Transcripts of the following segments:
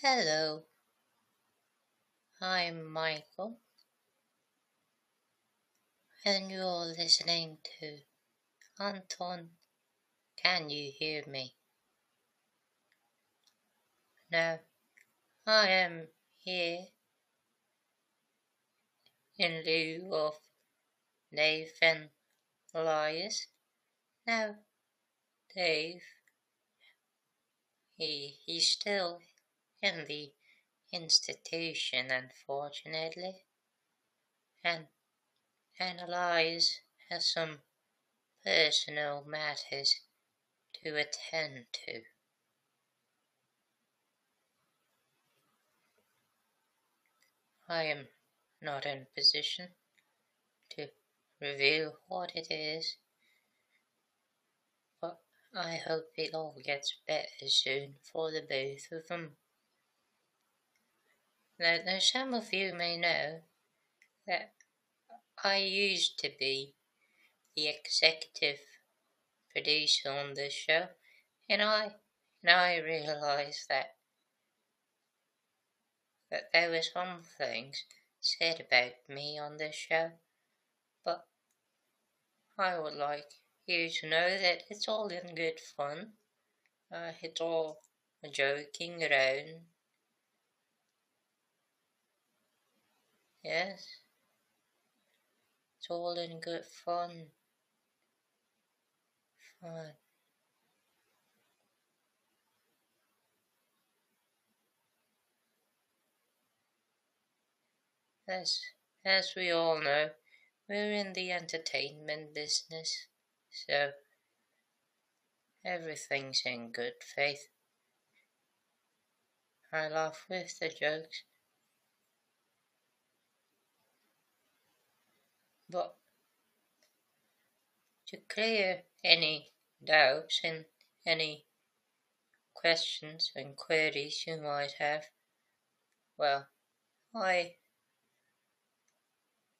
Hello, I'm Michael, and you're listening to Anton. Can you hear me? Now, I am here in lieu of Nathan Elias. Now, Dave, he, he's still in the institution, unfortunately, and, Elias has some personal matters to attend to. I am not in position to reveal what it is, but I hope it all gets better soon for the both of them. Now, now some of you may know that I used to be the executive producer on this show, and I and I realized that that there were some things said about me on this show, but I would like you to know that it's all in good fun. Uh, it's all joking around. Yes, it's all in good fun. Fun. As, as we all know, we're in the entertainment business, so everything's in good faith. I laugh with the jokes, but to clear any doubts and any questions and queries you might have, well, I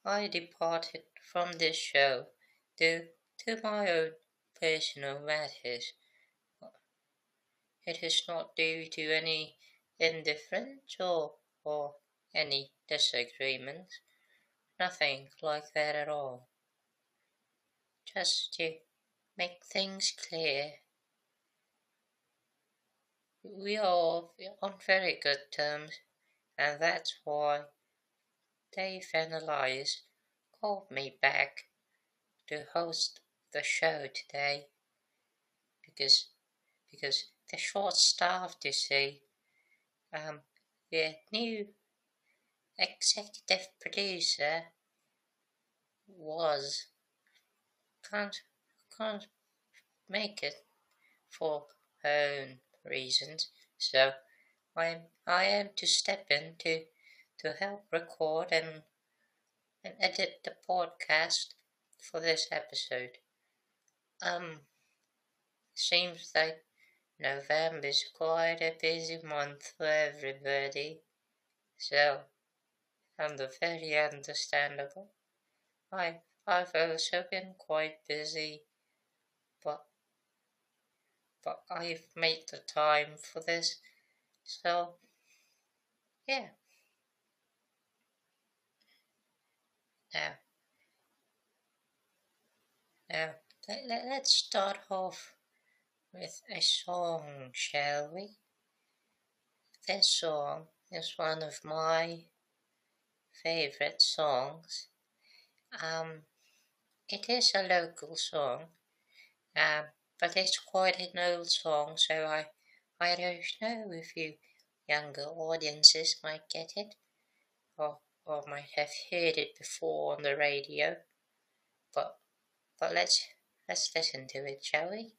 I departed from this show due to my own personal matters. It is not due to any indifference or, or any disagreement. Nothing like that at all. Just to make things clear. We are on very good terms, and that's why Dave and Elias called me back to host the show today because because they're short staffed you see. Um the new executive producer was can't can't make it for her own reasons. So I'm I am to step in to to help record and, and edit the podcast for this episode. Um, seems like November's quite a busy month for everybody, so and very understandable. I I've also been quite busy, but but I've made the time for this, so yeah. Now, now let, let, let's start off with a song, shall we? This song is one of my favorite songs. Um, it is a local song, um, but it's quite an old song, so I, I don't know if you younger audiences might get it, or or might have heard it before on the radio. But but let's let's listen to it, shall we?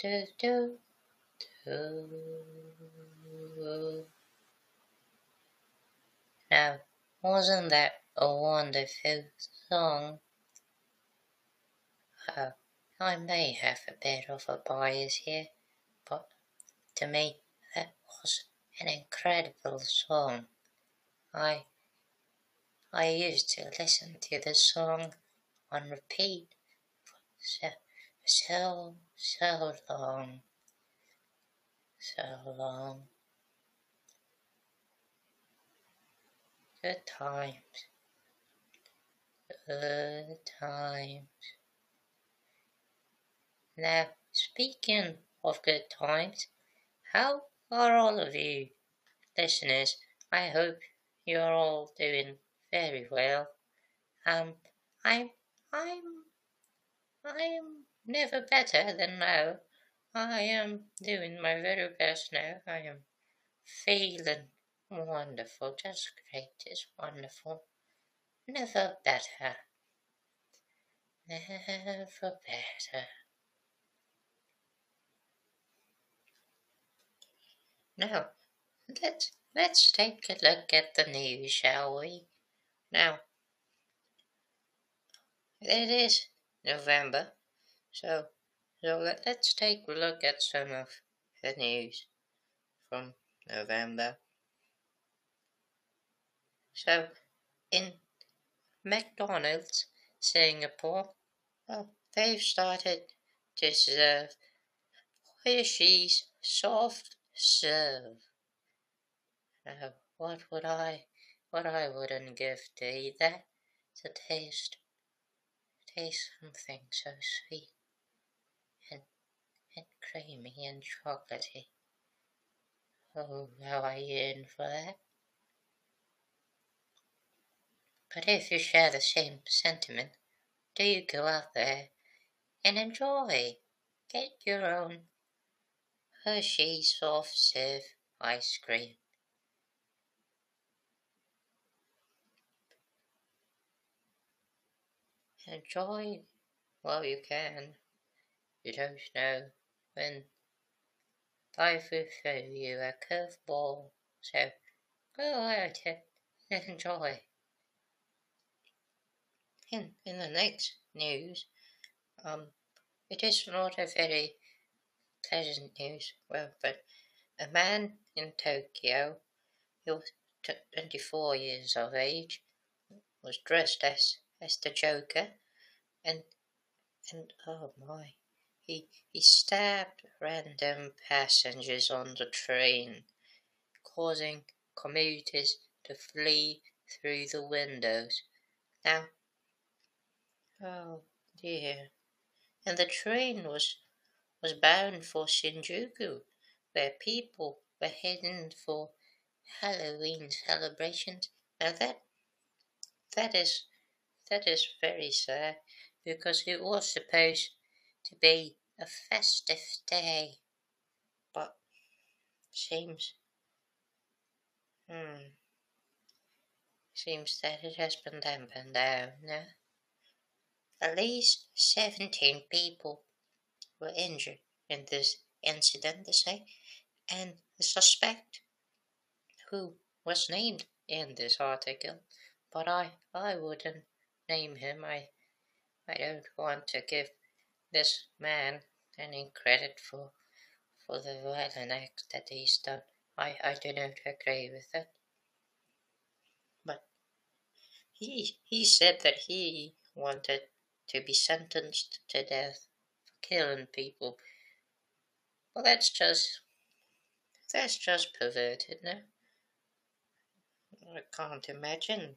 do do do. Now, wasn't that a wonderful song? Uh, I may have a bit of a bias here, but to me that was an incredible song. I I used to listen to the song on repeat for so, so long, so long. Good times, good times. Now, speaking of good times, how are all of you listeners? I hope you're all doing very well. Um, I'm, I'm, I'm never better than now. I am doing my very best now. I am feeling wonderful, just great, it's wonderful. Never better. Never better. Now, let's let's take a look at the news, shall we? Now, it is November, so, so let, us take a look at some of the news from November. So, in McDonald's Singapore, well, they've started to serve Hershey's soft serve. Uh, what would I, what I wouldn't give to eat that to taste, taste something so sweet creamy and chocolatey. Oh, how I yearn for that. But if you share the same sentiment, do you go out there and enjoy? Get your own Hershey soft serve ice cream. Enjoy while you can. You don't know when life will throw you a curveball. So go out and enjoy. In, in the next news, um, it is not a very pleasant news. Well, but a man in Tokyo, he was 24 years of age, was dressed as, as the Joker, and and oh my, he, he stabbed random passengers on the train, causing commuters to flee through the windows. Now, oh dear. And the train was was bound for Shinjuku, where people were heading for Halloween celebrations. Now that that is that is very sad because it was supposed to be a festive day, but seems, hmm, seems that it has been dampened down now. At least 17 people were injured in this incident, they say, and the suspect, who was named in this article, but I, I wouldn't name him. I, I don't want to give this man any credit for for the violent act that he's done. I, I do not agree with it. But he he said that he wanted to be sentenced to death for killing people. Well, that's just that's just perverted, no? I can't imagine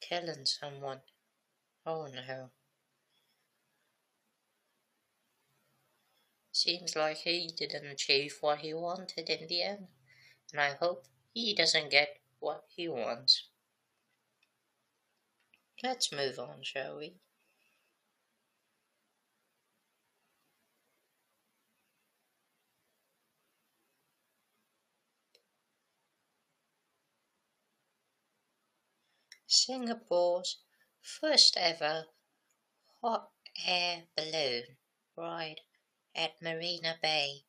killing someone. Oh no. Seems like he didn't achieve what he wanted in the end, and I hope he doesn't get what he wants. Let's move on, shall we? Singapore's first ever hot air balloon ride at Marina Bay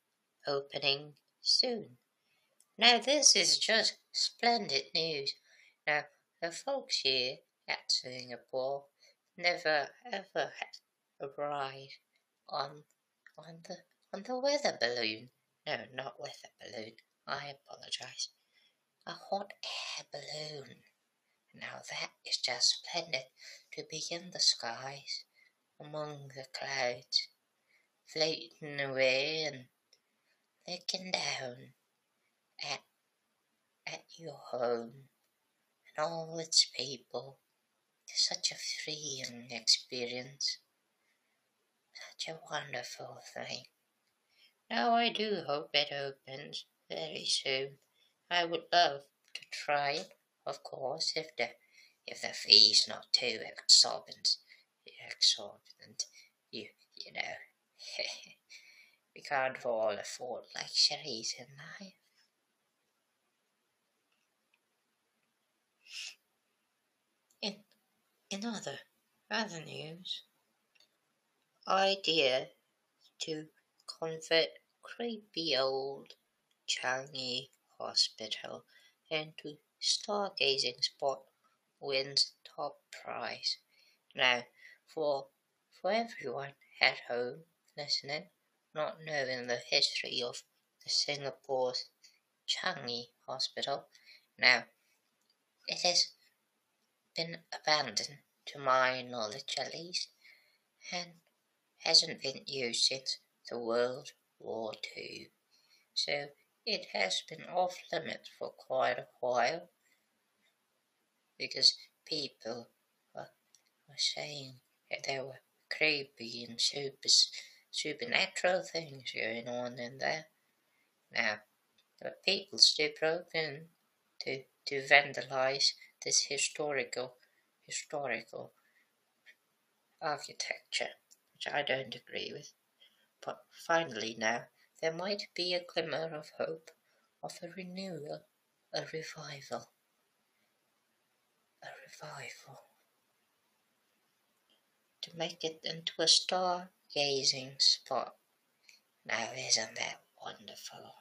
opening soon. Now this is just splendid news. Now the folks here at Singapore never ever had a ride on on the on the weather balloon. No, not weather balloon. I apologize. A hot air balloon. Now that is just splendid to be in the skies among the clouds, floating away and looking down at at your home and all its people. It's such a freeing experience. Such a wonderful thing. Now I do hope it opens very soon. I would love to try it, of course, if the if the fee's not too exorbitant. Exorbitant, you you know. we can't all afford luxuries in life. In, in other, other news, idea to convert creepy old Changi Hospital into stargazing spot wins top prize. Now, for for everyone at home listening, not knowing the history of the Singapore's Changi Hospital, now it has been abandoned, to my knowledge at least, and hasn't been used since the World War II. So it has been off limits for quite a while because people were, were saying that there were creepy and super, supernatural things going on in there. Now, the people still broke in to, to vandalize this historical historical architecture, which I don't agree with. But finally now there might be a glimmer of hope of a renewal, a revival. A revival. To make it into a star-gazing spot. Now isn't that wonderful?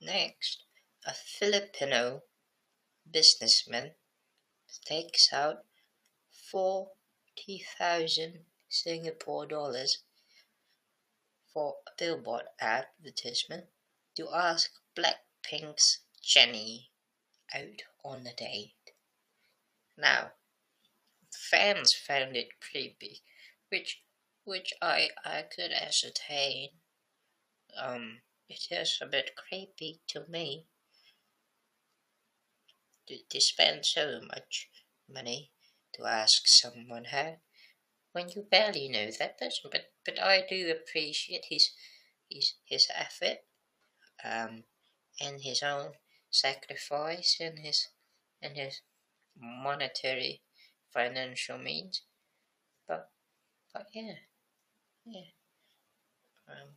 Next, a Filipino businessman takes out 40,000 Singapore dollars for a billboard advertisement to ask Blackpink's Jennie out on a date. Now, fans found it creepy, which which I I could ascertain. Um, it is a bit creepy to me to, to spend so much money to ask someone out when you barely know that person. But but I do appreciate his his his effort, um, and his own sacrifice and his and his monetary financial means. But but yeah, yeah. Um,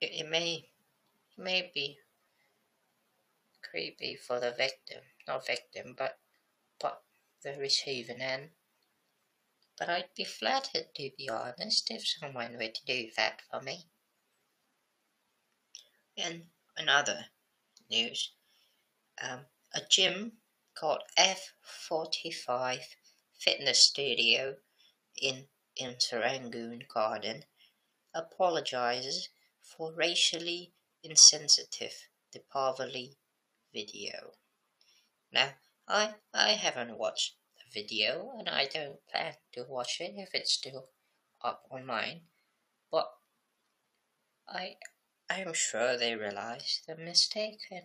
it, it may may be creepy for the victim, not victim, but but the receiving end. But I'd be flattered, to be honest, if someone were to do that for me. And another news, um, a gym called F45 Fitness Studio in in Serangoon Garden apologizes for racially insensitive Deepavali video. Now, I, I haven't watched the video and I don't plan to watch it if it's still up online, but I, I am sure they realize the mistake and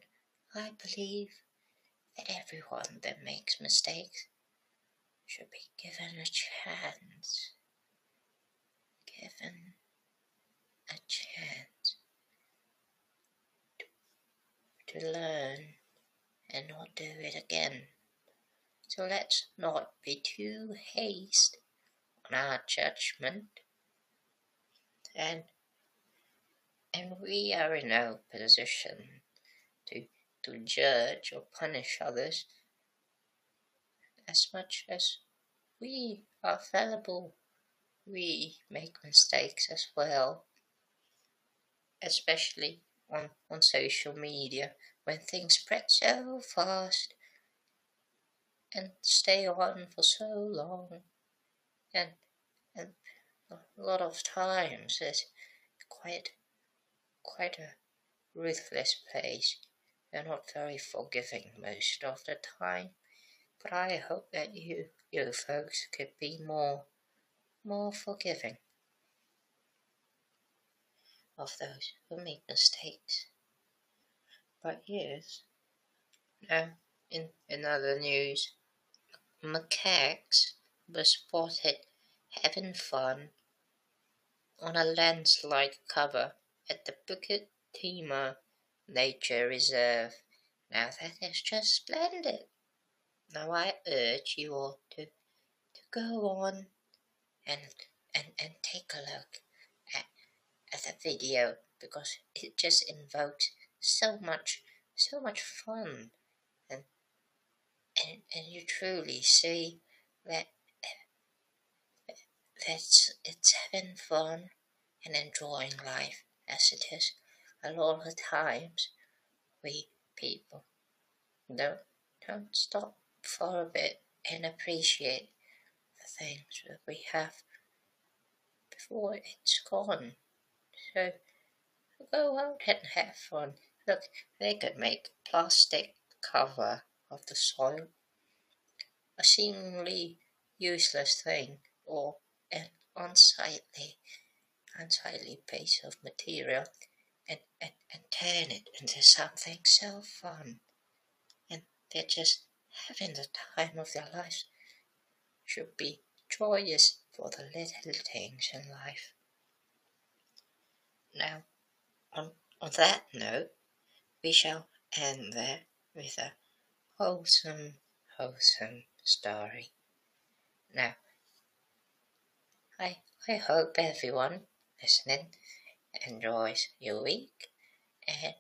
I believe that everyone that makes mistakes should be given a chance. Given a chance to, to learn and not do it again. So let's not be too hasty on our judgment and and we are in no position to to judge or punish others as much as we are fallible. We make mistakes as well, especially on, on social media when things spread so fast and stay on for so long and and a lot of times it's quite quite a ruthless place. They're not very forgiving most of the time. But I hope that you you folks could be more more forgiving of those who make mistakes. But yes, now in, in other news, macaques were spotted having fun on a landslide cover at the Bukit Timah Nature Reserve. Now that is just splendid. Now I urge you all to, to go on and, and, and take a look at, at the video because it just invokes so much, so much fun. And, and, and you truly see that that's it's having fun and enjoying life as it is a lot of times we people don't don't stop for a bit and appreciate the things that we have before it's gone. So go out and have fun. Look they could make plastic cover of the soil. A seemingly useless thing or an unsightly, unsightly piece of material and, and, and turn it into something so fun. And they're just having the time of their lives. Should be joyous for the little things in life. Now, on, on that note, we shall end there with a wholesome, wholesome story. Now, I, I hope everyone listening enjoys your week and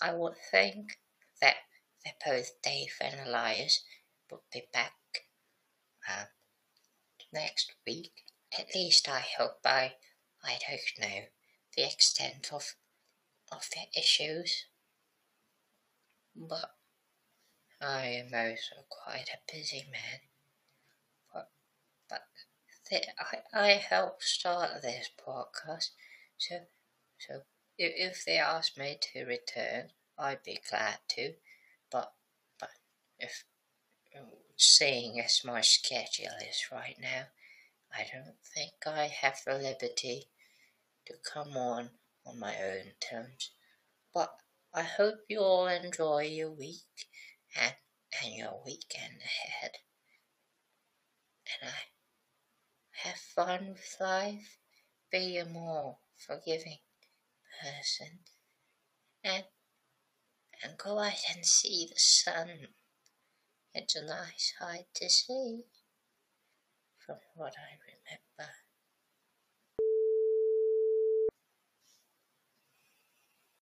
I would think that, that both Dave and Elias will be back next week. At least I hope I, I don't know the extent of, of their issues. But I am also quite a busy man. But I, I helped start this podcast, so so if, if they ask me to return, I'd be glad to. If seeing as my schedule is right now, I don't think I have the liberty to come on on my own terms. But I hope you all enjoy your week and, and your weekend ahead. And I have fun with life, be a more forgiving person, and, and go out and see the sun. It's a nice sight to see from what I